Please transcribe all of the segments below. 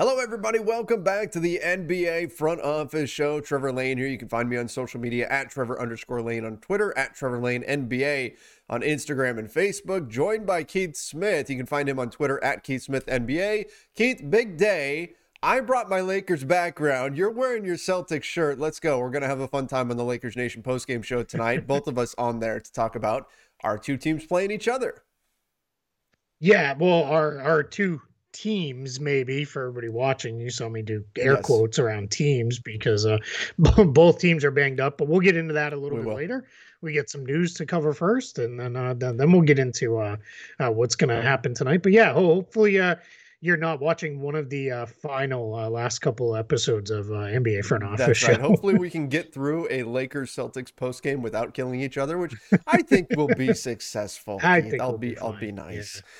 Hello, everybody. Welcome back to the NBA Front Office Show. Trevor Lane here. You can find me on social media at Trevor underscore Lane on Twitter, at Trevor Lane NBA on Instagram and Facebook. Joined by Keith Smith. You can find him on Twitter at Keith Smith NBA. Keith, big day. I brought my Lakers background. You're wearing your Celtics shirt. Let's go. We're going to have a fun time on the Lakers Nation postgame show tonight. Both of us on there to talk about our two teams playing each other. Yeah, well, our our two teams maybe for everybody watching you saw me do air yes. quotes around teams because uh both teams are banged up but we'll get into that a little we bit will. later we get some news to cover first and then uh then, we'll get into uh, uh what's gonna happen tonight but yeah hopefully uh you're not watching one of the uh, final uh, last couple episodes of uh, NBA front office. That's right. Hopefully, we can get through a Lakers Celtics post game without killing each other, which I think will be successful. I think I'll be, be I'll be nice. Yeah.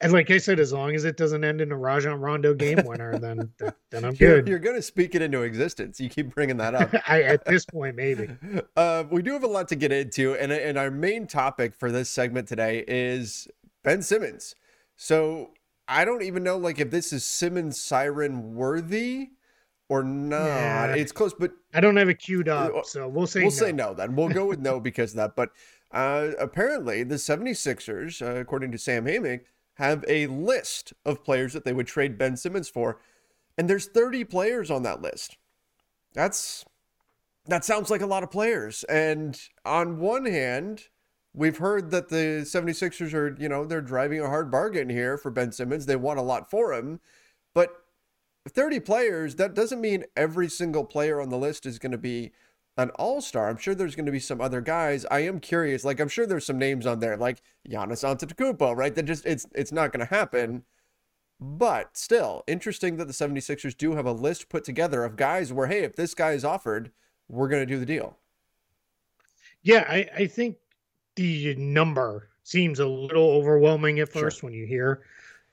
And like I said, as long as it doesn't end in a Rajon Rondo game winner, then then I'm you're, good. You're going to speak it into existence. You keep bringing that up. I, at this point, maybe. Uh, we do have a lot to get into, and and our main topic for this segment today is Ben Simmons. So I don't even know like if this is Simmons siren worthy or not. Yeah. It's close, but I don't have it queued up, uh, so we'll say we'll no. say no. Then we'll go with no because of that. But uh, apparently, the 76ers, uh, according to Sam Amick have a list of players that they would trade Ben Simmons for, and there's 30 players on that list. That's that sounds like a lot of players. And on one hand, we've heard that the 76ers are, you know, they're driving a hard bargain here for Ben Simmons. They want a lot for him. But 30 players, that doesn't mean every single player on the list is going to be an all star. I'm sure there's going to be some other guys. I am curious. Like I'm sure there's some names on there, like Giannis Antetokounmpo, right? That just it's it's not going to happen. But still, interesting that the 76ers do have a list put together of guys where, hey, if this guy is offered, we're going to do the deal. Yeah, I, I think the number seems a little overwhelming at first sure. when you hear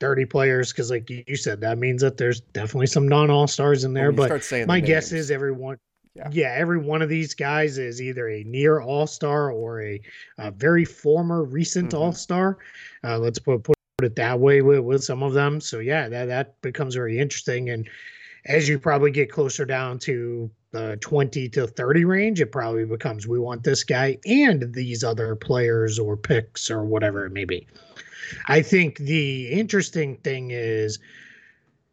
30 players because like you said that means that there's definitely some non-all stars in oh, there but my guess is everyone yeah. yeah, every one of these guys is either a near all star or a, a, very former recent mm-hmm. all star. Uh, let's put, put it that way with, with some of them. So yeah, that that becomes very interesting. And as you probably get closer down to the 20 to 30 range, it probably becomes we want this guy and these other players or picks or whatever it may be. I think the interesting thing is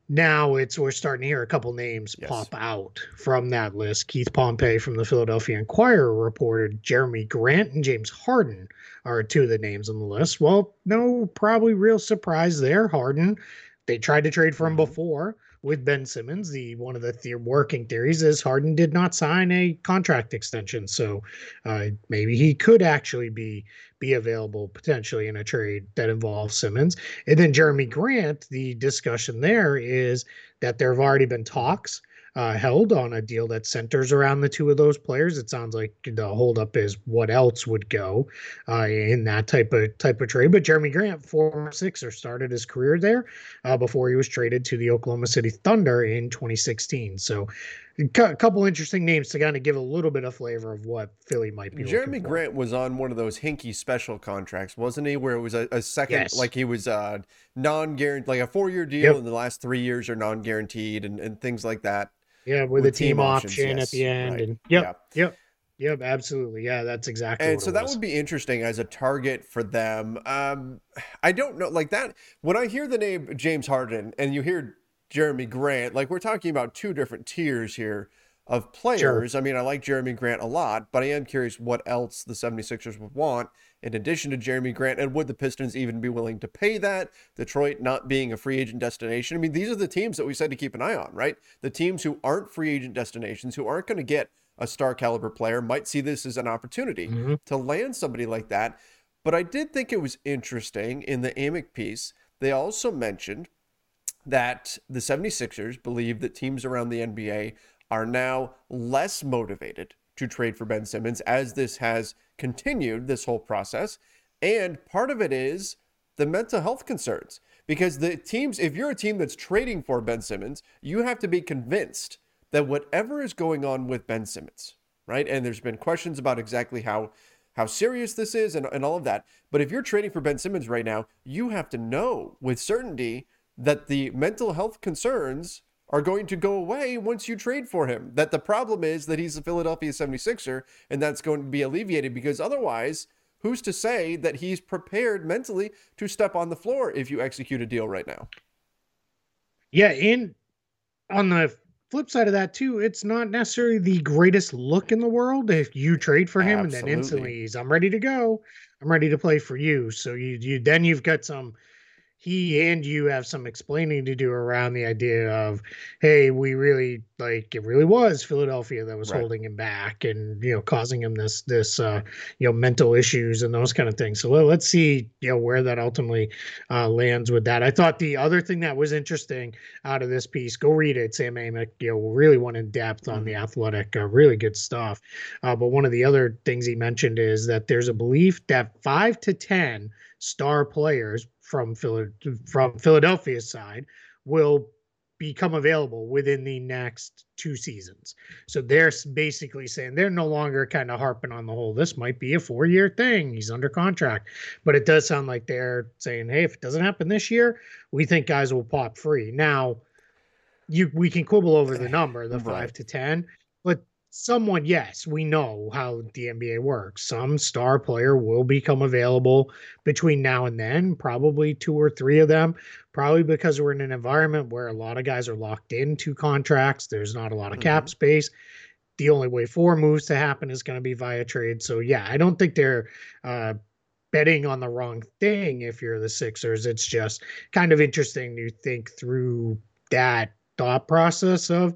now it's we're starting to hear a couple names yes. pop out from that list. Keith Pompey from the Philadelphia Inquirer reported Jerami Grant and James Harden are two of the names on the list. Well, no, probably real surprise there. Harden, they tried to trade for him mm-hmm. before with Ben Simmons. The one of the, working theories is Harden did not sign a contract extension, so uh, maybe he could actually be be available potentially in a trade that involves Simmons. And then Jerami Grant, the discussion there is that there have already been talks uh, held on a deal that centers around the two of those players. It sounds like the holdup is what else would go uh, in that type of type of trade. But Jerami Grant, former Sixer, started his career there uh, before he was traded to the Oklahoma City Thunder in 2016. So a couple interesting names to kind of give a little bit of flavor of what Philly might be. Jerami Grant was on one of those hinky special contracts, wasn't he? Where it was a, a second, yes. like he was uh, non-guaranteed, like a four-year deal, yep. and the last three years are non-guaranteed, and, and things like that. Yeah, with, with a team, team option yes, at the end, right. and yep, yeah. yep. Yep, absolutely. Yeah, that's exactly. And so that was. would be interesting as a target for them. Um, I don't know, like that. When I hear the name James Harden and you hear Jerami Grant, like we're talking about two different tiers here of players. Sure. I mean, I like Jerami Grant a lot, but I am curious what else the 76ers would want in addition to Jerami Grant, and would the Pistons even be willing to pay that? Detroit not being a free agent destination. I mean, these are the teams that we said to keep an eye on, right? The teams who aren't free agent destinations, who aren't going to get a star caliber player, might see this as an opportunity mm-hmm. to land somebody like that. But I did think it was interesting in the Amick piece. They also mentioned that the 76ers believe that teams around the NBA are now less motivated to trade for Ben Simmons as this has continued this whole process. And part of it is the mental health concerns because the teams, if you're a team that's trading for Ben Simmons, you have to be convinced that whatever is going on with Ben Simmons, right? And there's been questions about exactly how how serious this is and, and all of that. But if you're trading for Ben Simmons right now, you have to know with certainty that the mental health concerns are going to go away once you trade for him. That the problem is that he's a Philadelphia 76er and that's going to be alleviated because otherwise, who's to say that he's prepared mentally to step on the floor if you execute a deal right now? Yeah, and on the flip side of that too, it's not necessarily the greatest look in the world if you trade for him Absolutely. and then instantly he's I'm ready to go. I'm ready to play for you. So you you then you've got some he and you have some explaining to do around the idea of hey we really like it really was philadelphia that was right. holding him back and you know causing him this this uh you know mental issues and those kind of things so well, let's see you know where that ultimately uh lands with that i thought the other thing that was interesting out of this piece go read it sam amick you know really went in depth on mm-hmm. the athletic uh, really good stuff uh, but one of the other things he mentioned is that there's a belief that five to ten star players from from Philadelphia's side will become available within the next two seasons. So they're basically saying they're no longer kind of harping on the whole this might be a four year thing. He's under contract. But it does sound like they're saying, hey, if it doesn't happen this year, we think guys will pop free. Now, you we can quibble over the number, the right. five to ten, but someone, yes, we know how the NBA works. Some star player will become available between now and then, probably two or three of them, probably because we're in an environment where a lot of guys are locked into contracts. There's not a lot of mm-hmm. cap space. The only way for moves to happen is going to be via trade. So, yeah, I don't think they're uh, betting on the wrong thing if you're the Sixers. It's just kind of interesting to think through that thought process of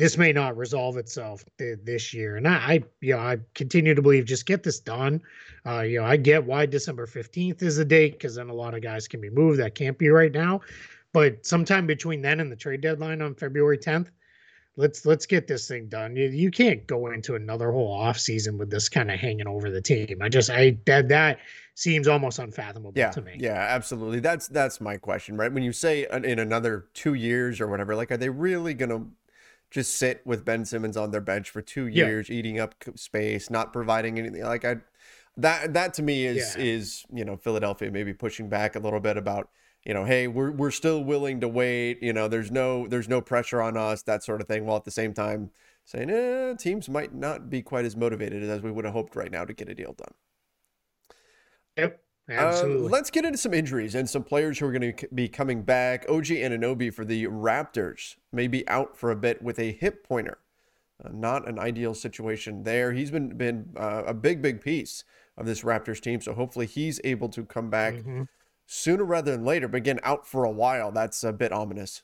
this may not resolve itself th- this year. And I, I, you know, I continue to believe just get this done. Uh, you know, I get why December 15th is the date because then a lot of guys can be moved that can't be right now. But sometime between then and the trade deadline on February 10th, let's let's get this thing done. You, you can't go into another whole off season with this kind of hanging over the team. I just I that that seems almost unfathomable yeah, to me. Yeah, absolutely. That's that's my question, right? When you say in another 2 years or whatever, like are they really going to just sit with Ben Simmons on their bench for two years, yeah. eating up space, not providing anything. Like I, that that to me is yeah. is you know Philadelphia maybe pushing back a little bit about you know hey we're we're still willing to wait. You know there's no there's no pressure on us that sort of thing. While at the same time saying eh, teams might not be quite as motivated as we would have hoped right now to get a deal done. Yep. Uh, Absolutely. Uh, let's get into some injuries and some players who are going to be coming back. OG Anunoby for the Raptors may be out for a bit with a hip pointer. Uh, not an ideal situation there. He's been been uh, a big, big piece of this Raptors team. So hopefully he's able to come back mm-hmm. sooner rather than later. But again, out for a while. That's a bit ominous.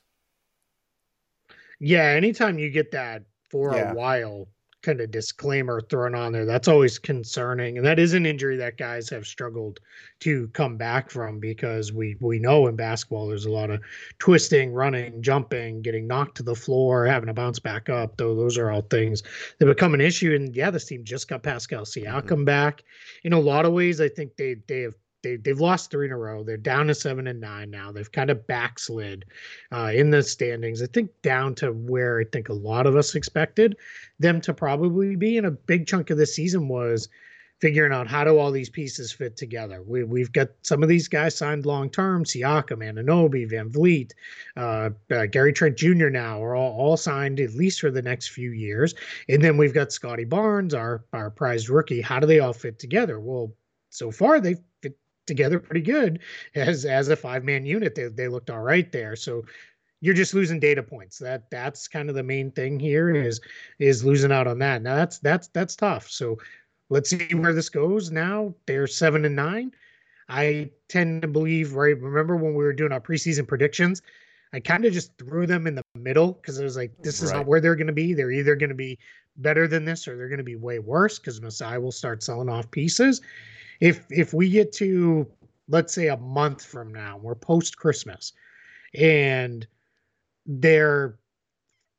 Yeah, anytime you get that for yeah. a while, kind of disclaimer thrown on there. That's always concerning, and that is an injury that guys have struggled to come back from because we we know in basketball there's a lot of twisting, running, jumping, getting knocked to the floor, having to bounce back up. Though those are all things that become an issue. And yeah, this team just got Pascal Siakam mm-hmm. back. In a lot of ways, I think they they have they they've lost three in a row. They're down to seven and nine now. They've kind of backslid uh, in the standings. I think down to where I think a lot of us expected them to probably be. And a big chunk of the season was figuring out how do all these pieces fit together. We, we've got some of these guys signed long term. Siakam, Anunoby, VanVleet, uh, uh, Gary Trent Jr. now are all, all signed at least for the next few years. And then we've got Scottie Barnes, our our prized rookie. How do they all fit together? Well, so far they fit together pretty good as as a five man unit. They they looked all right there. So you're just losing data points. That that's kind of the main thing here is is losing out on that. Now that's that's that's tough. So let's see where this goes. Now they're seven and nine. I tend to believe right. Remember when we were doing our preseason predictions? I kind of just threw them in the middle because it was like this is right. not where they're going to be. They're either going to be better than this or they're going to be way worse because Masai will start selling off pieces if if we get to let's say a month from now, we're post Christmas, and they're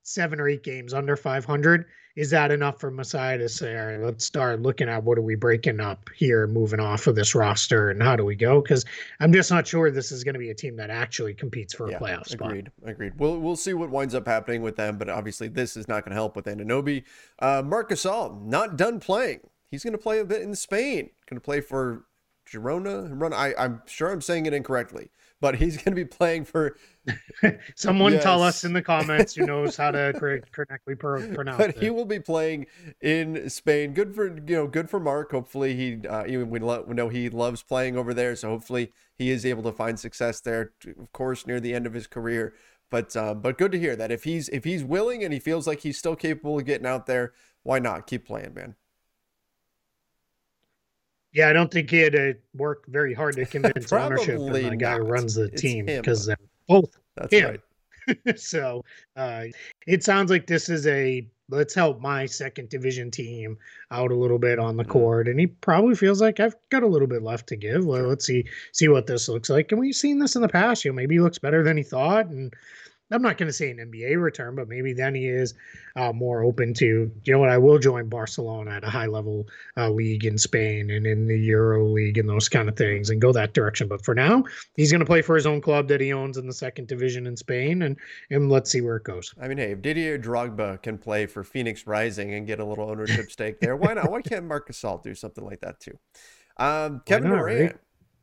seven or eight games under 500 is that enough for Masai to say, all right, let's start looking at what are we breaking up here, moving off of this roster, and how do we go? Because I'm just not sure this is going to be a team that actually competes for a yeah, playoff spot. Agreed. Agreed. We'll we'll see what winds up happening with them, but obviously this is not going to help with Anunoby. Uh, Marc Gasol not done playing. He's going to play a bit in Spain. Going to play for Girona. Run. I, I'm sure I'm saying it incorrectly, but he's going to be playing for. Someone yes. tell us in the comments who knows how to correctly pronounce but it. he will be playing in Spain. Good for you know, good for Mark. Hopefully he, uh, even we, lo- we know he loves playing over there, so hopefully he is able to find success there. Of course, near the end of his career. But uh, but good to hear that if he's if he's willing and he feels like he's still capable of getting out there, why not keep playing, man? Yeah, I don't think he had to work very hard to convince ownership and the guy who runs the it's team because they're both That's him. Right. so uh, it sounds like this is a let's help my second division team out a little bit on the mm-hmm. court and he probably feels like i've got a little bit left to give well, let's see see what this looks like and we've seen this in the past you know maybe he looks better than he thought and I'm not going to say an NBA return, but maybe then he is uh, more open to, you know what, I will join Barcelona at a high level uh, league in Spain and in the Euro League and those kind of things and go that direction. But for now, he's going to play for his own club that he owns in the second division in Spain and, and let's see where it goes. I mean, hey, if Didier Drogba can play for Phoenix Rising and get a little ownership stake there, why not? Why can't Marc Gasol do something like that too? Um, Kevin Durant. Right?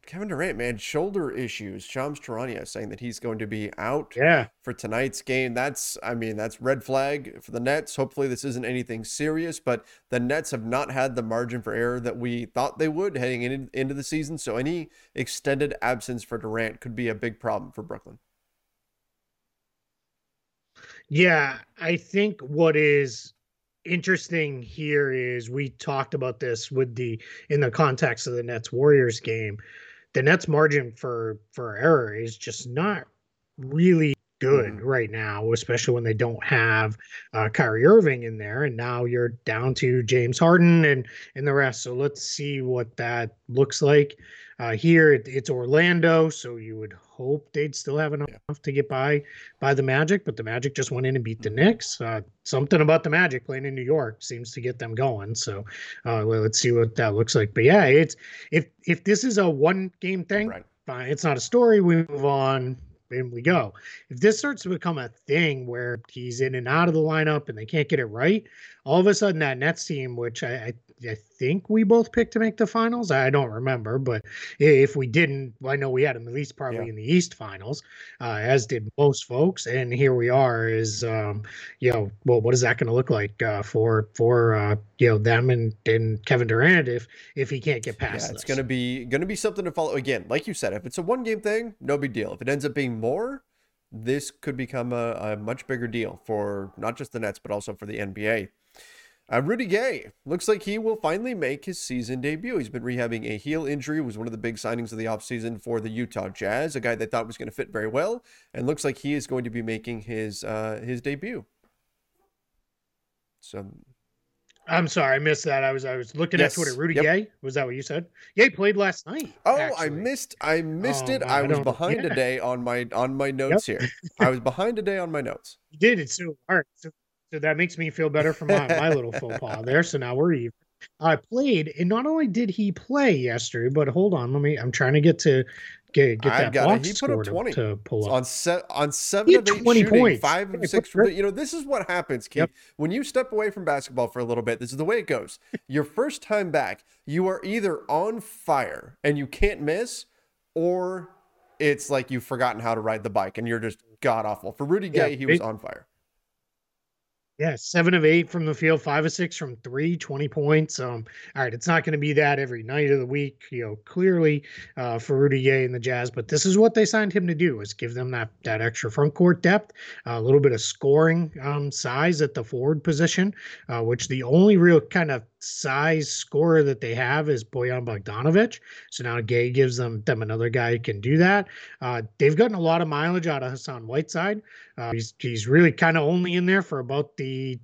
Kevin Durant, man, shoulder issues. Shams Charania saying that he's going to be out yeah. for tonight's game. That's, I mean, that's red flag for the Nets. Hopefully, this isn't anything serious, but the Nets have not had the margin for error that we thought they would heading in, into the season. So, any extended absence for Durant could be a big problem for Brooklyn. Yeah, I think what is interesting here is we talked about this with the in the context of the Nets Warriors game the Nets margin for for error is just not really good mm. right now, especially when they don't have uh, Kyrie Irving in there, and now you're down to James Harden and and the rest. So let's see what that looks like. Uh, here it, it's Orlando, so you would hope they'd still have enough yeah. to get by by the Magic, but the Magic just went in and beat the. Knicks. Uh, something about the Magic playing in New York seems to get them going. So uh, well, let's see what that looks like. But yeah, it's if if this is a one game thing, right. fine. It's not a story. We move on and we go. If this starts to become a thing where he's in and out of the lineup and they can't get it right, all of a sudden that Nets team, which I, I I think we both picked to make the finals. I don't remember, but if we didn't, I know we had them at least probably yeah. in the East finals, uh, as did most folks. And here we are. Is um, you know, well, what is that going to look like uh, for for uh, you know them and and Kevin Durant if if he can't get past? Yeah, it's going to be going to be something to follow. Again, like you said, if it's a one game thing, no big deal. If it ends up being more, this could become a, a much bigger deal for not just the Nets but also for the NBA. Uh, Rudy Gay looks like he will finally make his season debut. He's been rehabbing a heel injury, was one of the big signings of the offseason for the Utah Jazz, a guy they thought was going to fit very well, and looks like he is going to be making his uh, his debut. So I'm sorry, I missed that. I was I was looking yes. at Twitter. Rudy yep. Gay was that what you said? Gay played last night. Oh, actually. I missed I missed oh, it. I, I was behind yeah. a day on my on my notes yep. here. I was behind a day on my notes. You did it so hard. So so that makes me feel better for my, my little faux pas there. So now we're even. I played, and not only did he play yesterday, but hold on, let me. I'm trying to get to get get that got box He put up 20 to, to pull up on set on seven of eight 20 shooting, points. five of six. From, you know, this is what happens, Keith. Yep. When you step away from basketball for a little bit, this is the way it goes. Your first time back, you are either on fire and you can't miss, or it's like you've forgotten how to ride the bike and you're just god awful. For Rudy Gay, yeah, he was on fire. Yeah, seven of eight from the field, five of six from three, 20 points. Um, all right, it's not going to be that every night of the week, you know, clearly uh, for Rudy Gay and the Jazz, but this is what they signed him to do is give them that that extra front court depth, a little bit of scoring um, size at the forward position, uh, which the only real kind of size scorer that they have is Bojan Bogdanovic. So now Gay gives them them another guy who can do that. Uh, they've gotten a lot of mileage out of Hassan Whiteside. Uh, he's he's really kind of only in there for about the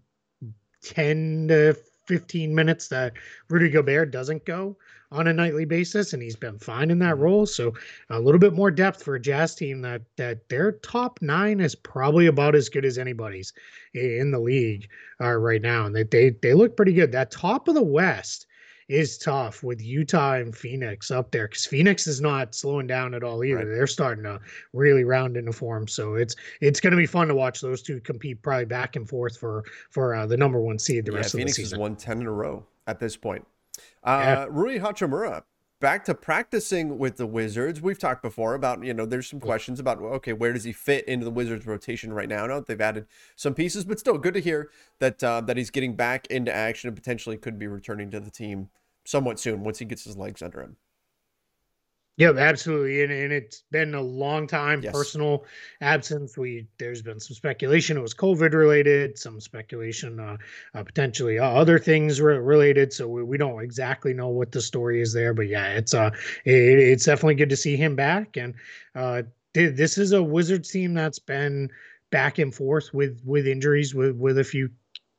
ten to fifteen minutes that Rudy Gobert doesn't go on a nightly basis, and he's been fine in that mm-hmm. role. So a little bit more depth for a Jazz team that that their top nine is probably about as good as anybody's in the league uh, right now, and they, they they look pretty good. That top of the West is tough with Utah and Phoenix up there because Phoenix is not slowing down at all either. Right. They're starting to really round into form, so it's it's going to be fun to watch those two compete probably back and forth for for uh, the number one seed the yeah, rest Phoenix of the season. Phoenix has won ten in a row at this point. Uh, yeah. Rui Hachimura back to practicing with the Wizards. We've talked before about, you know, there's some questions about, okay, where does he fit into the Wizards rotation right now? Now they've added some pieces, but still good to hear that uh, that he's getting back into action and potentially could be returning to the team somewhat soon once he gets his legs under him. Yeah, absolutely, and, and it's been a long time yes. personal absence. We there's been some speculation it was COVID related, some speculation uh, uh, potentially uh, other things re- related. So we, we don't exactly know what the story is there, but yeah, it's uh it, it's definitely good to see him back. And uh, this is a Wizards team that's been back and forth with with injuries with with a few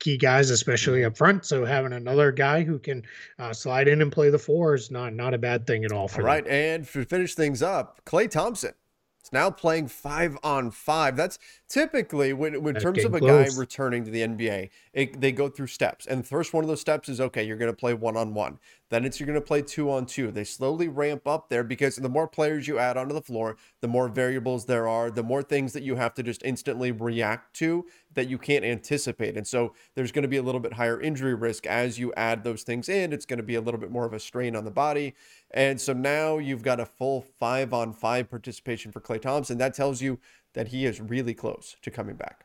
key guys, especially up front. So having another guy who can uh, slide in and play the four is not not a bad thing at all. For all right, them. and to finish things up, Klay Thompson is now playing five on five. That's typically when, in terms of a close. guy returning to the NBA, it, they go through steps. And the first one of those steps is okay, you're going to play one on one. Then it's you're going to play two on two. They slowly ramp up there because the more players you add onto the floor, the more variables there are, the more things that you have to just instantly react to that you can't anticipate. And so there's going to be a little bit higher injury risk as you add those things in. It's going to be a little bit more of a strain on the body. And so now you've got a full five on five participation for Klay Thompson. That tells you that he is really close to coming back.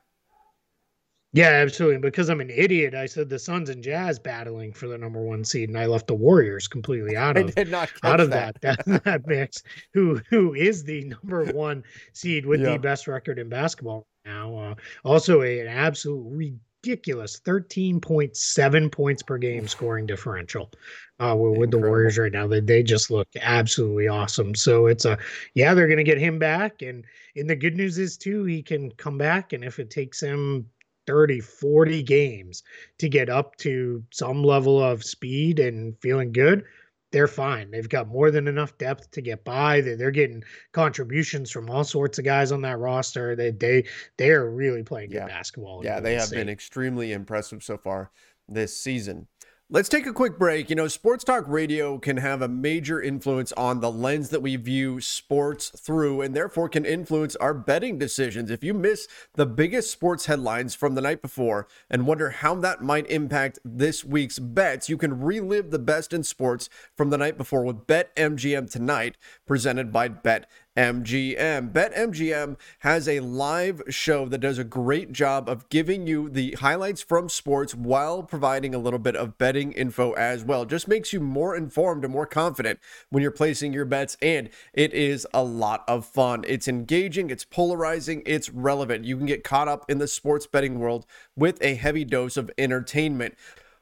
Yeah, absolutely. Because I'm an idiot, I said the Suns and Jazz battling for the number one seed, and I left the Warriors completely out of out of that. That, that, that mix. Who who is the number one seed with the best record in basketball now? Uh, also, a, an absolute ridiculous 13.7 points per game scoring differential uh, with, with the Warriors right now. They, they just look absolutely awesome. So it's a, yeah, they're going to get him back. And, and the good news is, too, he can come back. And if it takes him 30, 40 games to get up to some level of speed and feeling good, they're fine. They've got more than enough depth to get by. They're, they're getting contributions from all sorts of guys on that roster. They they they are really playing yeah. good basketball. Yeah, they have been extremely impressive so far this season. Let's take a quick break. You know, sports talk radio can have a major influence on the lens that we view sports through and therefore can influence our betting decisions. If you miss the biggest sports headlines from the night before and wonder how that might impact this week's bets, you can relive the best in sports from the night before with Bet MGM tonight, presented by Bet MGM. BetMGM has a live show that does a great job of giving you the highlights from sports while providing a little bit of betting info as well. Just makes you more informed and more confident when you're placing your bets, and it is a lot of fun. It's engaging, it's polarizing, it's relevant. You can get caught up in the sports betting world with a heavy dose of entertainment.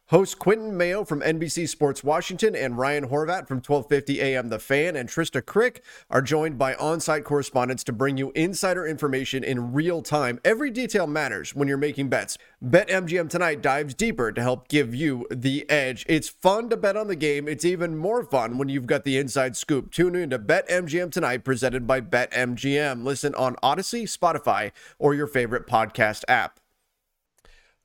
Hosts Quentin Mayo from NBC Sports Washington and Ryan Horvat from 1250 AM The Fan and Trista Crick are joined by on-site correspondents to bring you insider information in real time. Every detail matters when you're making bets. BetMGM tonight dives deeper to help give you the edge. It's fun to bet on the game. It's even more fun when you've got the inside scoop. Tune in to BetMGM tonight presented by BetMGM. Listen on Odyssey, Spotify, or your favorite podcast app.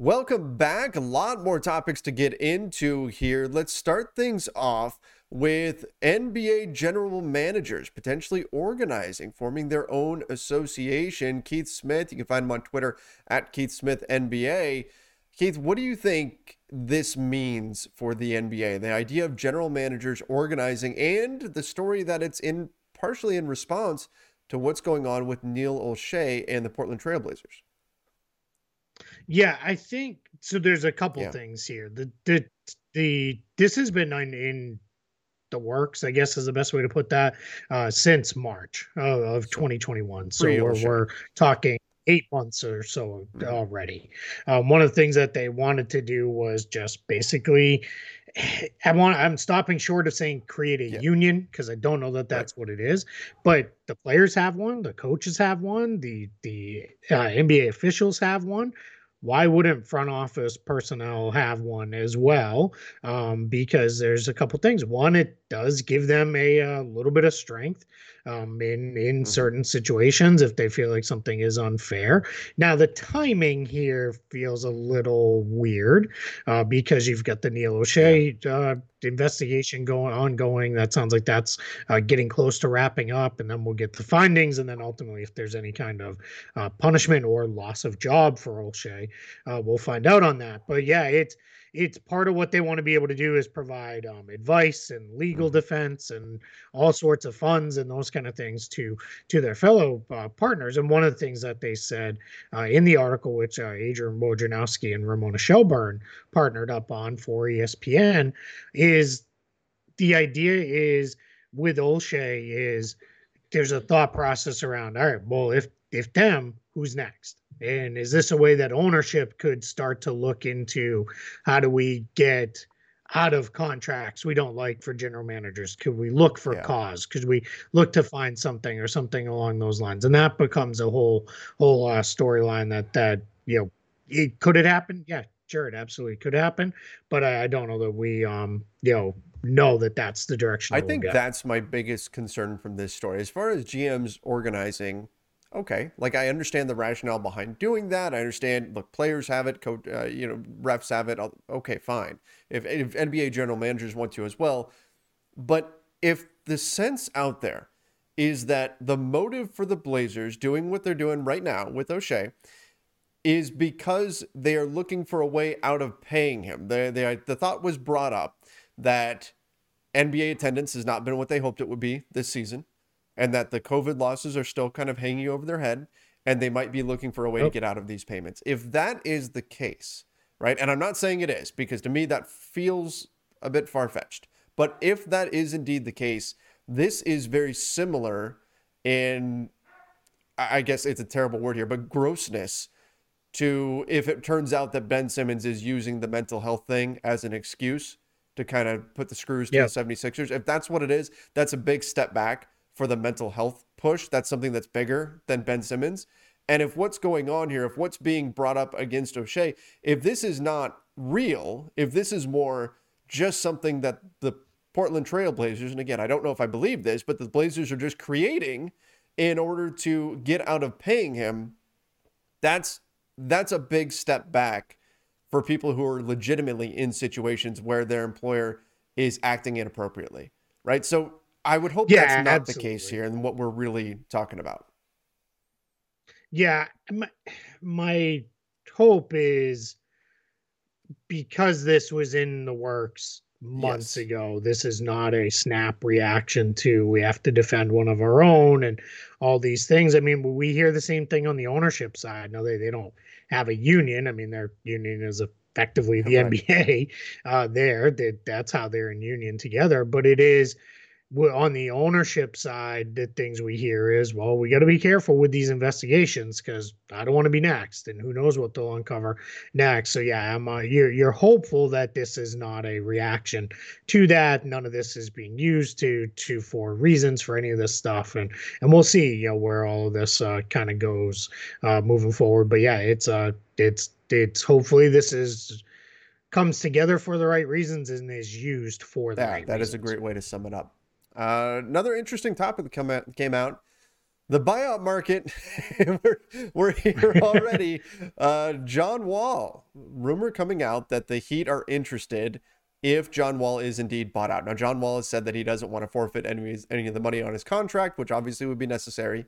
Welcome back. A lot more topics to get into here. Let's start things off with NBA general managers potentially organizing, forming their own association. Keith Smith, you can find him on Twitter at Keith Smith NBA. Keith, what do you think this means for the NBA? The idea of general managers organizing and the story that it's in partially in response to what's going on with Neil Olshey and the Portland Trailblazers. Yeah, I think so. There's a couple yeah. things here. The the the this has been in, in the works, I guess is the best way to put that, uh, since March of, of 2021. So we're, we're talking eight months or so mm-hmm. already. Um, one of the things that they wanted to do was just basically, I want. I'm stopping short of saying create a yeah. union because I don't know that that's right. what it is. But the players have one, the coaches have one, the the uh, NBA officials have one why wouldn't front office personnel have one as well? Um, because there's a couple things. One, it does give them a, a little bit of strength um, in in mm-hmm. certain situations if they feel like something is unfair. Now the timing here feels a little weird uh, because you've got the Neil Olshey uh, investigation going ongoing. That sounds like that's uh, getting close to wrapping up, and then we'll get the findings, and then ultimately, if there's any kind of uh, punishment or loss of job for Olshey, uh, we'll find out on that. But yeah, it's it's part of what they want to be able to do is provide um, advice and legal mm-hmm. defense and all sorts of funds and those kind of things to to their fellow uh, partners. And one of the things that they said uh, in the article, which uh, Adrian Wojnarowski and Ramona Shelburne partnered up on for ESPN, is the idea is with Olshey is there's a thought process around all right well if if them who's next and is this a way that ownership could start to look into how do we get out of contracts we don't like for general managers? Could we look for yeah. cause? Could we look to find something or something along those lines? And that becomes a whole whole uh, storyline that that you know it, could it happen? Yeah, sure, it absolutely could happen. But I, I don't know that we um you know know that that's the direction. I think that's my biggest concern from this story. As far as GMs organizing okay, like I understand the rationale behind doing that. I understand, look, players have it, co- uh, you know, refs have it. Okay, fine. If, if NBA general managers want to as well. But if the sense out there is that the motive for the Blazers doing what they're doing right now with Olshey is because they are looking for a way out of paying him. The, the, the thought was brought up that NBA attendance has not been what they hoped it would be this season and that the COVID losses are still kind of hanging over their head and they might be looking for a way to get out of these payments. If that is the case, right? And I'm not saying it is because to me that feels a bit far fetched. But if that is indeed the case, this is very similar in, I guess it's a terrible word here, but grossness to if it turns out that Ben Simmons is using the mental health thing as an excuse to kind of put the screws to yep. the 76ers. If that's what it is, that's a big step back for the mental health push. That's something that's bigger than Ben Simmons. And if what's going on here, if what's being brought up against Olshey, if this is not real, if this is more just something that the Portland Trailblazers, and again, I don't know if I believe this, but the Blazers are just creating in order to get out of paying him, that's that's a big step back for people who are legitimately in situations where their employer is acting inappropriately. Right. So I would hope yeah, that's not absolutely. the case here and what we're really talking about. Yeah, my, my hope is because this was in the works months yes. ago. This is not a snap reaction to we have to defend one of our own and all these things. I mean, we hear the same thing on the ownership side. No, they, they don't have a union. I mean, their union is effectively the right. NBA uh, there. That that's how they're in union together. But it is on the ownership side, the things we hear is, well, we got to be careful with these investigations because I don't want to be next, and who knows what they'll uncover next. So yeah, I'm uh, you're you're hopeful that this is not a reaction to that. None of this is being used to to for reasons for any of this stuff, and and we'll see, you know, where all of this uh, kind of goes uh, moving forward. But yeah, it's uh it's it's hopefully this is comes together for the right reasons and is used for the yeah, right that reasons. is a great way to sum it up. Uh, another interesting topic that come out, came out the buyout market. we're, we're, here already. uh, John Wall, rumor coming out that the Heat are interested if John Wall is indeed bought out. Now, John Wall has said that he doesn't want to forfeit any, any of the money on his contract, which obviously would be necessary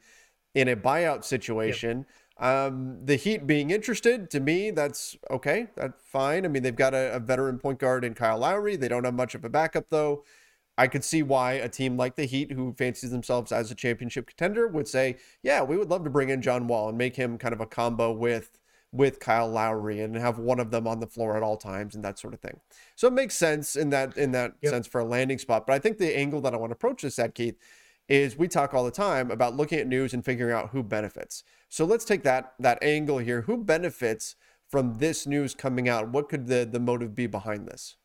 in a buyout situation. Yep. Um, the Heat being interested, to me, that's okay. That's fine. I mean, they've got a, a veteran point guard in Kyle Lowry. They don't have much of a backup, though. I could see why a team like the Heat, who fancies themselves as a championship contender, would say, "Yeah, we would love to bring in John Wall and make him kind of a combo with with Kyle Lowry and have one of them on the floor at all times and that sort of thing." So it makes sense in that in that yep. sense for a landing spot. But I think the angle that I want to approach this at, Keith, is we talk all the time about looking at news and figuring out who benefits. So let's take that that angle here. Who benefits from this news coming out? What could the the motive be behind this?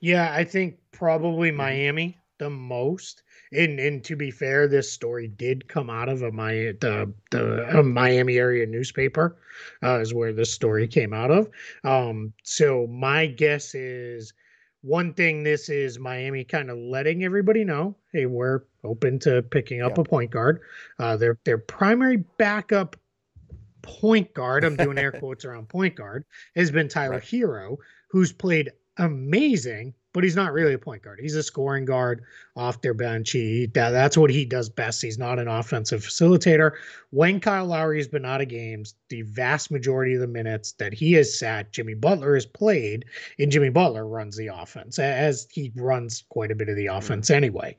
Yeah, I think probably. Miami the most. And and to be fair, this story did come out of a my the the Miami area newspaper, uh, is where this story came out of. Um, so my guess is one thing. This is Miami kind of letting everybody know, hey, we're open to picking up yeah. a point guard. Uh, their their primary backup point guard, I'm doing air quotes around point guard, has been Tyler right. Herro, who's played amazing but he's not really a point guard. He's a scoring guard off their bench. He that, that's what he does best. He's not an offensive facilitator. When Kyle Lowry has been out of games, the vast majority of the minutes that he has sat, Jimmy Butler has played, and Jimmy Butler runs the offense as he runs quite a bit of the mm-hmm. offense mm-hmm. anyway.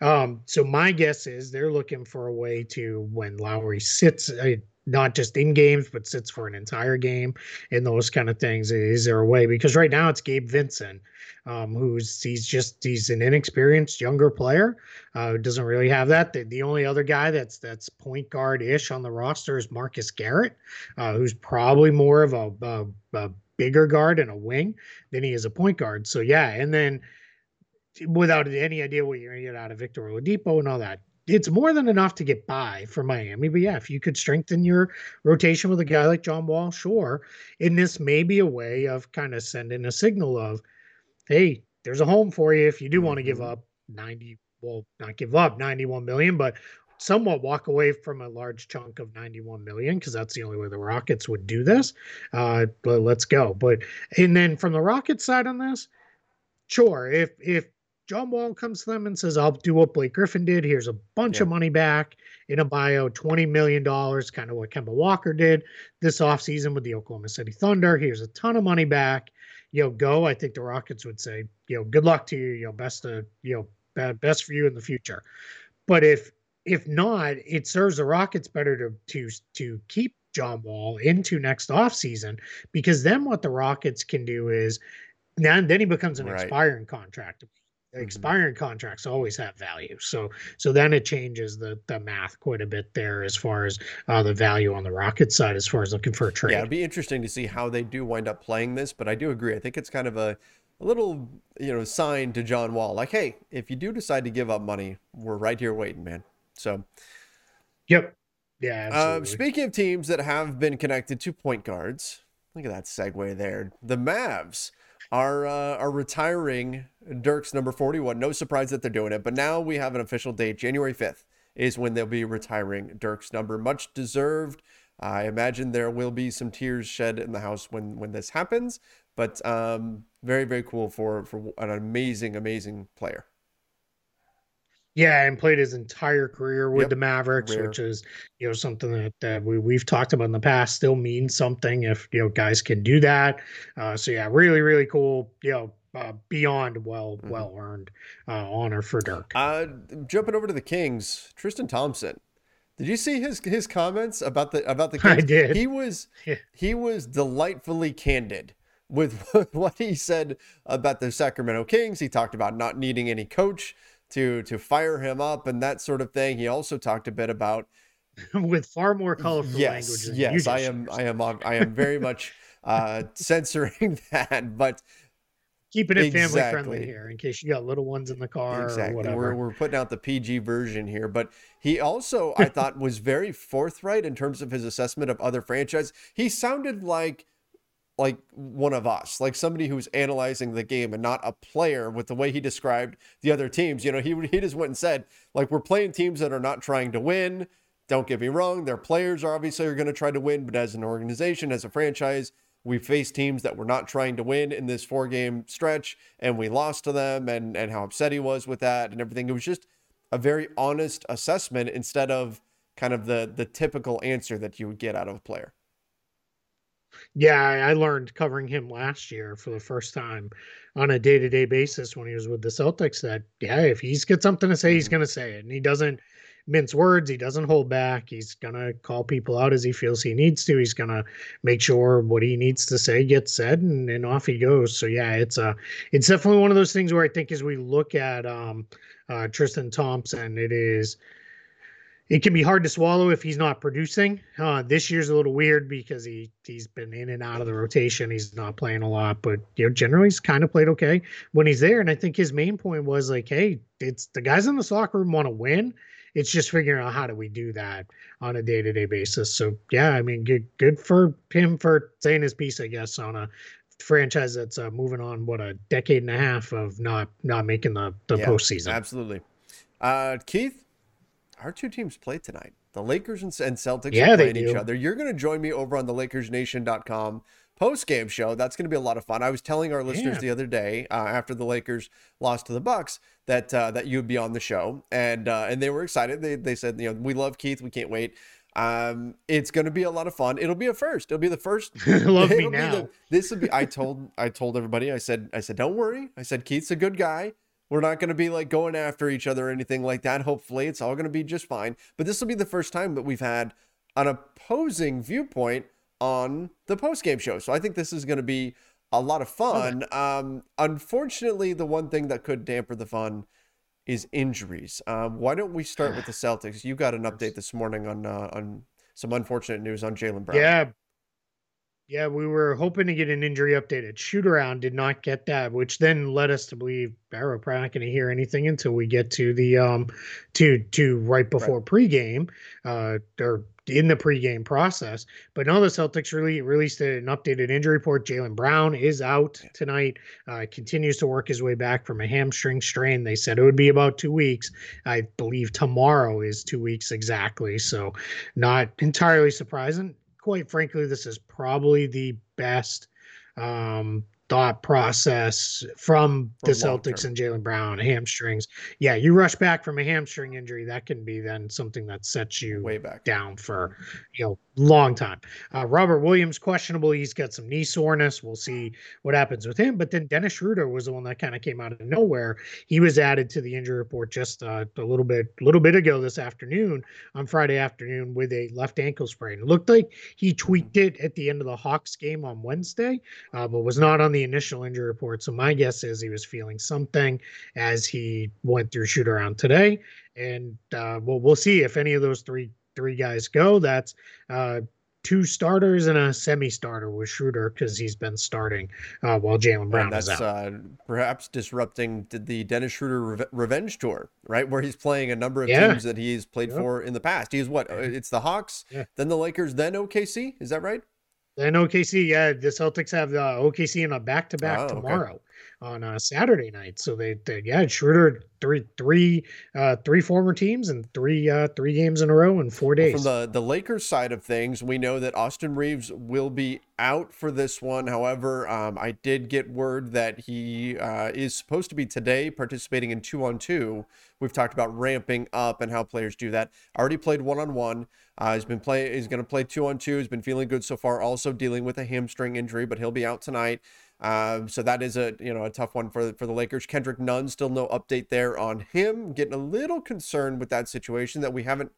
Um, so my guess is they're looking for a way to when Lowry sits. Uh, not just in games, but sits for an entire game and those kind of things. Is there a way? Because right now it's Gabe Vincent, um, who's he's just he's an inexperienced younger player, uh, doesn't really have that. The, the only other guy that's that's point guard ish on the roster is Marcus Garrett, uh, who's probably more of a, a, a bigger guard and a wing than he is a point guard. So yeah, and then without any idea what you're going to get out of Victor Oladipo and all that it's more than enough to get by for Miami. But yeah, if you could strengthen your rotation with a guy like John Wall, sure. And this may be a way of kind of sending a signal of, hey, there's a home for you if you do want to give mm-hmm. up 90, well, not give up 91 million, but somewhat walk away from a large chunk of 91 million because that's the only way the Rockets would do this. Uh, but let's go. But and then from the Rockets side on this, sure, if if John Wall comes to them and says, I'll do what Blake Griffin did. Here's a bunch yeah. of money back in a bio, $20 million, kind of what Kemba Walker did this offseason with the Oklahoma City Thunder. Here's a ton of money back. You know, go. I think the Rockets would say, you know, good luck to you. You know, best to, you know, best for you in the future. But if if not, it serves the Rockets better to to to keep John Wall into next offseason because then what the Rockets can do is now then he becomes an right. expiring contract. Expiring contracts always have value. So so then it changes the the math quite a bit there as far as uh, the value on the rocket side as far as looking for a trade. yeah it'd be interesting to see how they do wind up playing this but i do agree. I think it's kind of a, a little you know sign to john wall like hey if you do decide to give up money we're right here waiting man. So yep. Yeah uh, speaking of teams that have been connected to point guards look at that segue there. The mavs are uh, are retiring Dirk's number 41. No surprise that they're doing it, but now we have an official date. January 5th is when they'll be retiring Dirk's number. Much deserved. I imagine there will be some tears shed in the house when when this happens, but um, very very cool for for an amazing amazing player. Yeah, and played his entire career with yep. the Mavericks, Rare. which is you know something that, that we we've talked about in the past. Still means something if you know guys can do that. Uh, so yeah, really really cool. You know. Uh, beyond well mm-hmm. well earned uh, honor for Dirk. Uh, jumping over to the Kings, Tristan Thompson. Did you see his his comments about the about the Kings? I did. He was yeah. he was delightfully candid with what he said about the Sacramento Kings. He talked about not needing any coach to to fire him up and that sort of thing. He also talked a bit about with far more colorful yes, language. yes, I am. I am. I am very much uh, censoring that, but keeping it exactly. family friendly here in case you got little ones in the car exactly. We're, we're putting out the PG version here, but he also I thought was very forthright in terms of his assessment of other franchises. He sounded like like one of us, like somebody who's analyzing the game and not a player with the way he described the other teams. You know, he he just went and said, like, we're playing teams that are not trying to win. Don't get me wrong, their players are obviously are going to try to win, but as an organization, as a franchise, we faced teams that were not trying to win in this four game stretch and we lost to them and and how upset he was with that and everything. It was just a very honest assessment instead of kind of the the typical answer that you would get out of a player. Yeah, I learned covering him last year for the first time on a day to day basis when he was with the Celtics that, yeah, if he's got something to say, he's mm-hmm. going to say it. And he doesn't mince words. He doesn't hold back. He's going to call people out as he feels he needs to. He's going to make sure what he needs to say gets said and, and off he goes. So, yeah, it's a, uh, it's definitely one of those things where I think as we look at um, uh, Tristan Thompson, it is, it can be hard to swallow if he's not producing. Uh, this year's a little weird because he he's been in and out of the rotation. He's not playing a lot, but you know generally he's kind of played okay when he's there. And I think his main point was like, hey, it's the guys in the soccer room want to win. It's just figuring out how do we do that on a day to day basis. So yeah, I mean, good good for him for saying his piece, I guess, on a franchise that's uh, moving on what a decade and a half of not not making the the yeah, postseason. Absolutely, uh, Keith our two teams play tonight. The Lakers and, Celtics yeah, are playing each other. You're going to join me over on the LakersNation.com post game show. That's going to be a lot of fun. I was telling our listeners Yeah. the other day uh, after the Lakers lost to the Bucks that uh, that you would be on the show, and uh, and they were excited. They they said, you know, we love Keith. We can't wait. Um, it's going to be a lot of fun. It'll be a first. It'll be the first. Love me now. the- this would be. I told I told everybody. I said I said don't worry. I said Keith's a good guy. We're not going to be like going after each other or anything like that. Hopefully, it's all going to be just fine. But this will be the first time that we've had an opposing viewpoint on the post game show. So I think this is going to be a lot of fun. Um, unfortunately, the one thing that could damper the fun is injuries. Um, why don't we start with the Celtics? You got an update this morning on uh, on some unfortunate news on Jaylen Brown. Yeah. Yeah, we were hoping to get an injury update at shoot around, did not get that, which then led us to believe "Oh, we're probably not going to hear anything until we get to the um to to right before pregame, uh or in the pregame process. But now the Celtics really released an updated injury report. Jaylen Brown is out tonight. Uh, continues to work his way back from a hamstring strain. They said it would be about two weeks. I believe tomorrow is two weeks exactly. So not entirely surprising. Quite frankly, this is probably the best um, thought process from the Celtics term. and Jaylen Brown hamstrings. Yeah, you rush back from a hamstring injury, that can be then something that sets you way back. down for you know long time. Uh, Robert Williams questionable. He's got some knee soreness. We'll see what happens with him. But then Dennis Schroeder was the one that kind of came out of nowhere. He was added to the injury report just uh, a little bit, little bit ago this afternoon on Friday afternoon with a left ankle sprain. It looked like he tweaked it at the end of the Hawks game on Wednesday, uh, but was not on the initial injury report. So my guess is he was feeling something as he went through shoot around today. And uh, well, we'll see if any of those three three guys go. That's uh, two starters and a semi-starter with Schroeder because he's been starting uh, while Jaylen Brown and is out. uh, perhaps disrupting the- Dennis Schroeder Reve- Revenge Tour, right? Where he's playing a number of Yeah. teams that he's played Yep. for in the past. He's what? It's the Hawks, Yeah. then the Lakers, then OKC. Is that right? And OKC, yeah, the Celtics have uh, the OKC in a back-to-back Oh, okay. tomorrow on uh, Saturday night. So they, they yeah, Schroeder three three uh, three former teams and three uh, three games in a row in four days. From the the Lakers side of things, we know that Austin Reaves will be out for this one. However, um, I did get word that he uh, is supposed to be today participating in two on two. We've talked about ramping up and how players do that. Already played one on one. He's been play. He's going to play two on two. He's been feeling good so far. Also dealing with a hamstring injury, but he'll be out tonight. Um, so that is a you know a tough one for for the Lakers. Kendrick Nunn still no update there on him. Getting a little concerned with that situation that we haven't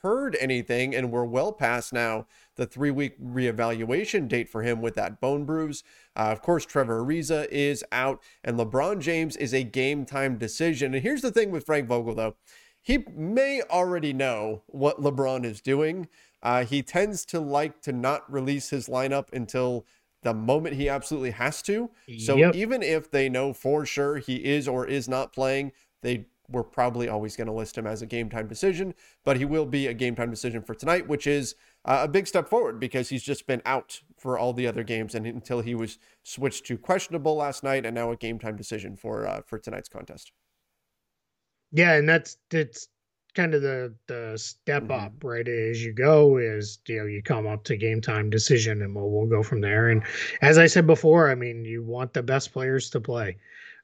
heard anything, and we're well past now the three week reevaluation date for him with that bone bruise. Uh, of course, Trevor Ariza is out, and LeBron James is a game time decision. And here's the thing with Frank Vogel, though. He may already know what LeBron is doing. Uh, he tends to like to not release his lineup until the moment he absolutely has to. So Yep. even if they know for sure he is or is not playing, they were probably always going to list him as a game time decision, but he will be a game time decision for tonight, which is uh, a big step forward because he's just been out for all the other games and until he was switched to questionable last night and now a game time decision for uh, for tonight's contest. Yeah, and that's that's kind of the the step Mhm. up, right? As you go, is you know you come up to game time decision, and we'll we'll go from there. And as I said before, I mean, you want the best players to play,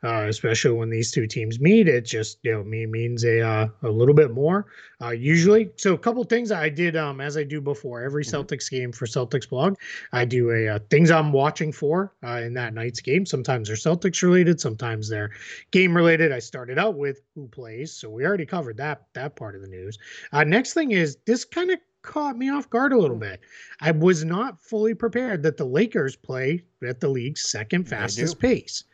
uh, especially when these two teams meet. It just you know me means a uh, a little bit more uh, usually. So a couple things I did um as I do before every Mhm. Celtics game for Celtics blog, I do a uh, things I'm watching for uh, in that night's game. Sometimes they're Celtics related, sometimes they're game related. I started out with who plays, so we already covered that that part of the news. Uh, next thing is this kind of caught me off guard a little bit. I was not fully prepared that the Lakers play at the league's second fastest pace.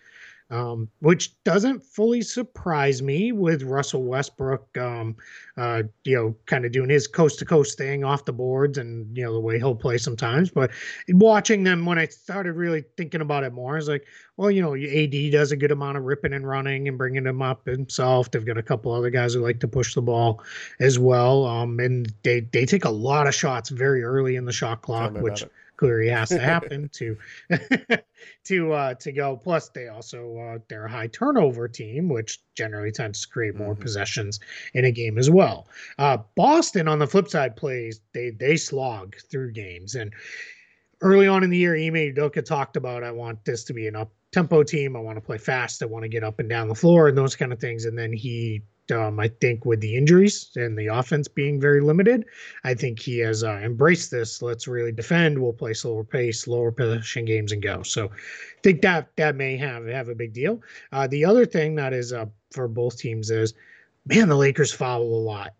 Um, which doesn't fully surprise me with Russell Westbrook, um, uh, you know, kind of doing his coast to coast thing off the boards and, you know, the way he'll play sometimes. But watching them when I started really thinking about it more, I was like, well, you know, AD does a good amount of ripping and running and bringing them up himself. They've got a couple other guys who like to push the ball as well. Um, and they, they take a lot of shots very early in the shot clock, which it. Clearly has to happen to to uh to go plus they also uh they're a high turnover team which generally tends to create more Mhm. possessions in a game as well uh boston on the flip side plays they they slog through games and early on in the year, Ime Udoka talked about I want this to be an up tempo team. I want to play fast. I want to get up and down the floor and those kind of things. And then he um, I think with the injuries and the offense being very limited, I think he has uh, embraced this. Let's really defend. We'll play slower pace, lower possession games, and go. So, I think that that may have have a big deal. Uh, the other thing that is uh, for both teams is, man, the Lakers foul a lot.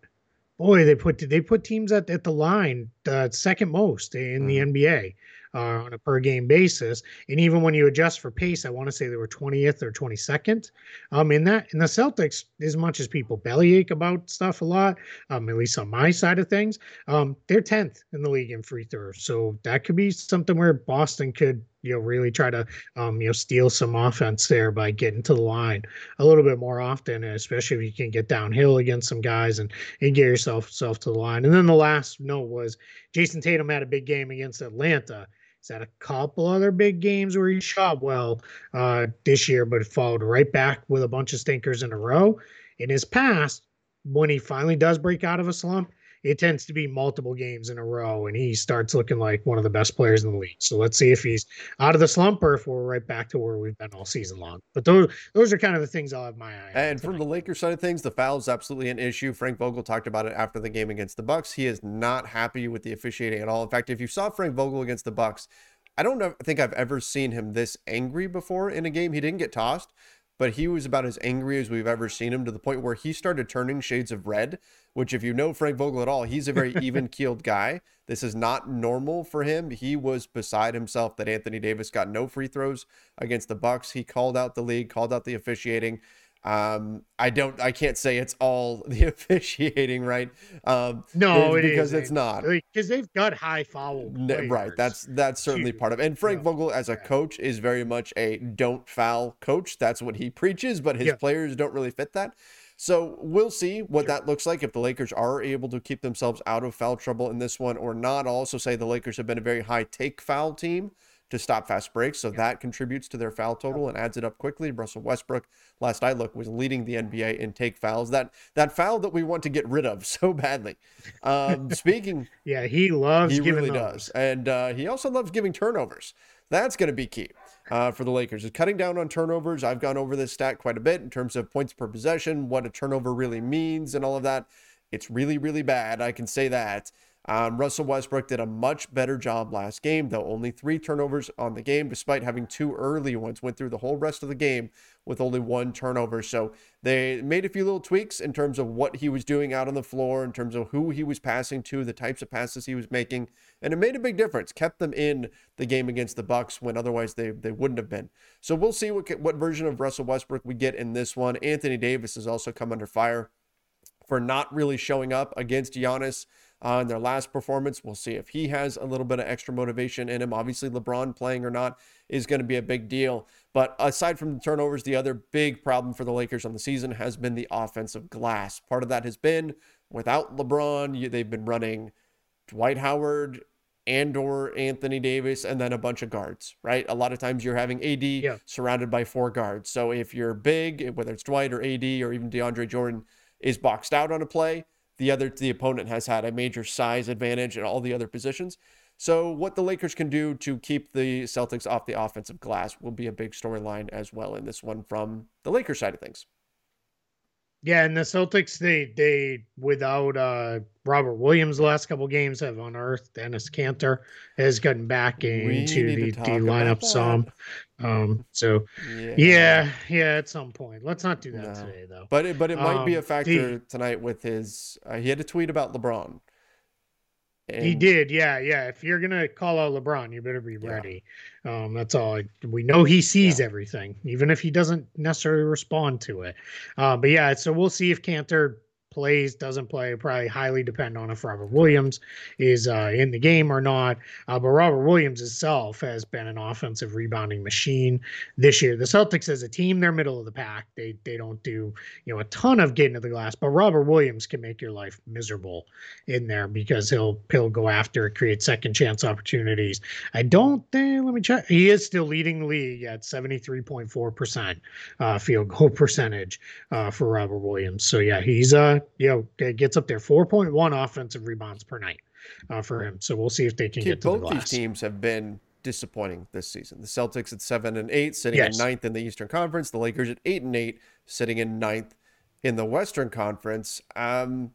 Boy, they put they put teams at, at the line uh, second most in the mm-hmm. NBA uh, on a per game basis. And even when you adjust for pace, I want to say they were 20th or 22nd. Um, in that, in the Celtics, as much as people bellyache about stuff a lot, um, at least on my side of things, um, they're 10th in the league in free throws. So that could be something where Boston could you know really try to um, you know steal some offense there by getting to the line a little bit more often, especially if you can get downhill against some guys and and get yourself self to the line. And then the last note was Jayson Tatum had a big game against Atlanta. He's had a couple other big games where he shot well uh, this year, but followed right back with a bunch of stinkers in a row. In his past, when he finally does break out of a slump, it tends to be multiple games in a row and he starts looking like one of the best players in the league. So let's see if he's out of the slump or if we're right back to where we've been all season long. But those those are kind of the things I'll have my eye on. And from the Lakers side of things, the foul is absolutely an issue. Frank Vogel talked about it after the game against the Bucks. He is not happy with the officiating at all. In fact, if you saw Frank Vogel against the Bucks, I don't know, think I've ever seen him this angry before in a game. He didn't get tossed, but he was about as angry as we've ever seen him to the point where he started turning shades of red, which if you know Frank Vogel at all, he's a very even-keeled guy. This is not normal for him. He was beside himself that Anthony Davis got no free throws against the Bucks. He called out the league, called out the officiating. Um, I don't, I can't say it's all the officiating, right? Um, no, it because is. it's not because they've got high foul. Players. Right. That's that's certainly part of. it. And Frank yeah. Vogel, as a coach, is very much a don't foul coach. That's what he preaches, but his yeah. players don't really fit that. So we'll see what sure. that looks like if the Lakers are able to keep themselves out of foul trouble in this one or not. I'll also say the Lakers have been a very high take foul team to stop fast breaks. So yeah. that contributes to their foul total and adds it up quickly. Russell Westbrook, last I looked, was leading the NBA in take fouls. That that foul that we want to get rid of so badly. Um, speaking, yeah, he loves. He really those. does, and uh, he also loves giving turnovers. That's going to be key. Uh, for the Lakers is cutting down on turnovers. I've gone over this stat quite a bit in terms of points per possession, what a turnover really means, and all of that. It's really, really bad. I can say that. Um, Russell Westbrook did a much better job last game, though. Only three turnovers on the game, despite having two early ones. Went through the whole rest of the game with only one turnover. So they made a few little tweaks in terms of what he was doing out on the floor, in terms of who he was passing to, the types of passes he was making, and it made a big difference. Kept them in the game against the Bucks when otherwise they they wouldn't have been. So we'll see what what version of Russell Westbrook we get in this one. Anthony Davis has also come under fire for not really showing up against Giannis uh, in their last performance. We'll see if he has a little bit of extra motivation in him. Obviously, LeBron playing or not is going to be a big deal. But aside from the turnovers, the other big problem for the Lakers on the season has been the offensive glass. Part of that has been without LeBron, they've been running Dwight Howard and or Anthony Davis and then a bunch of guards, right? A lot of times you're having AD yeah. surrounded by four guards. So if you're big, whether it's Dwight or AD or even DeAndre Jordan is boxed out on a play, the other the opponent has had a major size advantage in all the other positions. So what the Lakers can do to keep the Celtics off the offensive glass will be a big storyline as well in this one from the Lakers side of things. Yeah, and the Celtics they they without uh Robert Williams the last couple games have unearthed Enes Kanter has gotten back into the, the lineup some. Um so yeah. yeah. yeah, at some point. Let's not do that no. today though. But it, but it might um, be a factor the, tonight with his uh, he had a tweet about LeBron and, he did, yeah, yeah. If you're gonna call out LeBron, you better be ready. Yeah. Um, that's all. We know he sees yeah. everything, even if he doesn't necessarily respond to it. Uh, but yeah, so we'll see if Kanter plays, doesn't play, probably highly depend on if Robert Williams is uh, in the game or not. Uh, but Robert Williams himself has been an offensive rebounding machine this year. The Celtics as a team, they're middle of the pack. They they don't do you know a ton of getting to the glass, but Robert Williams can make your life miserable in there because he'll he'll go after it, create second chance opportunities. I don't think. Let me check. He is still leading the league at seventy three point four percent uh, field goal percentage uh, for Robert Williams. So yeah, he's uh you know, gets up there 4.1 offensive rebounds per night. uh, for him. So we'll see if they can Keep, get to both the glass. these teams have been disappointing this season. The Celtics at seven and eight, sitting yes. in ninth in the Eastern Conference. The Lakers at eight and eight, sitting in ninth in the Western Conference. Um,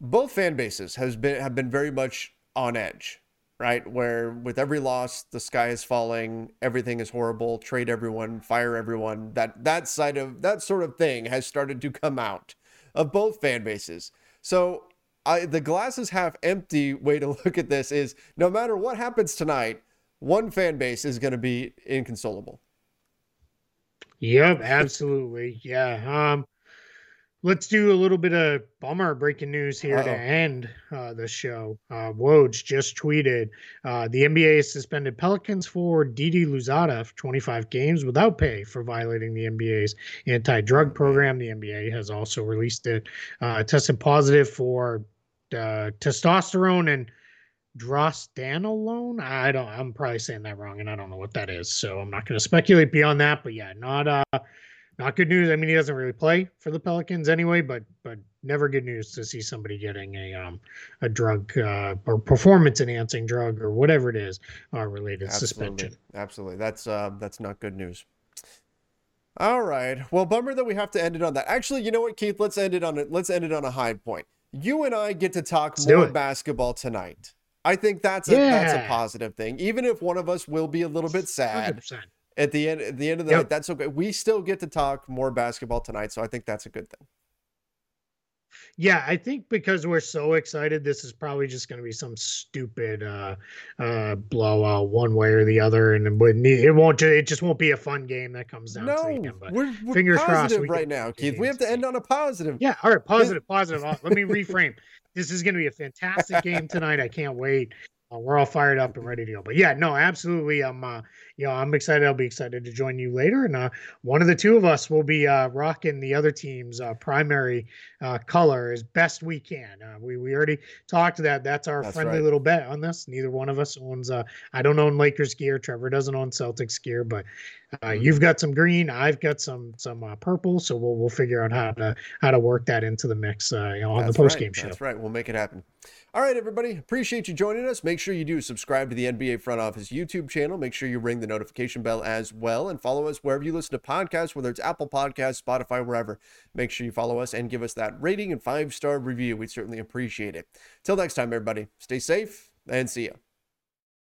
both fan bases has been have been very much on edge, right? Where with every loss, the sky is falling, everything is horrible, trade everyone, fire everyone. That that side of that sort of thing has started to come out of both fan bases. So I, the glasses half empty way to look at this is no matter what happens tonight, one fan base is going to be inconsolable. Yep, absolutely. Yeah. Um, let's do a little bit of bummer breaking news here Uh-oh. to end uh, the show. Uh, Woj just tweeted uh, the NBA suspended Pelicans for Didi Louzada for 25 games without pay for violating the NBA's anti-drug program. The NBA has also released it uh, tested positive for uh, testosterone and drostanolone. I don't. I'm probably saying that wrong, and I don't know what that is. So I'm not going to speculate beyond that. But yeah, not uh, not good news. I mean, he doesn't really play for the Pelicans anyway. But but never good news to see somebody getting a um a drug uh, or performance enhancing drug or whatever it is uh, related Absolutely. suspension. Absolutely, that's uh, that's not good news. All right. Well, bummer that we have to end it on that. Actually, you know what, Keith? Let's end it on it. Let's end it on a high point. You and I get to talk Let's more basketball tonight. I think that's a yeah. that's a positive thing. Even if one of us will be a little bit sad 100%. At the end at the end of the yep. night, that's okay. We still get to talk more basketball tonight, so I think that's a good thing. Yeah, I think because we're so excited, this is probably just going to be some stupid uh, uh, blowout one way or the other, and it won't. It just won't be a fun game that comes down. No, to the end, but we're, we're fingers crossed. We right now, Keith. We have to end on a positive. Yeah. All right. Positive. Positive. Let me reframe. This is going to be a fantastic game tonight. I can't wait. Uh, we're all fired up and ready to go. But yeah, no, absolutely. I'm, uh, you know, I'm excited. I'll be excited to join you later, and uh, one of the two of us will be uh, rocking the other team's uh, primary uh, color as best we can. Uh, we we already talked that. That's our That's friendly right. little bet on this. Neither one of us owns. Uh, I don't own Lakers gear. Trevor doesn't own Celtics gear, but uh, mm-hmm. you've got some green. I've got some some uh, purple. So we'll we'll figure out how to how to work that into the mix. Uh, you know, on That's the post game right. show. That's right. We'll make it happen. All right, everybody. Appreciate you joining us. Make sure you do subscribe to the NBA Front Office YouTube channel. Make sure you ring the notification bell as well and follow us wherever you listen to podcasts, whether it's Apple Podcasts, Spotify, wherever. Make sure you follow us and give us that rating and five star review. We'd certainly appreciate it. Till next time, everybody, stay safe and see ya.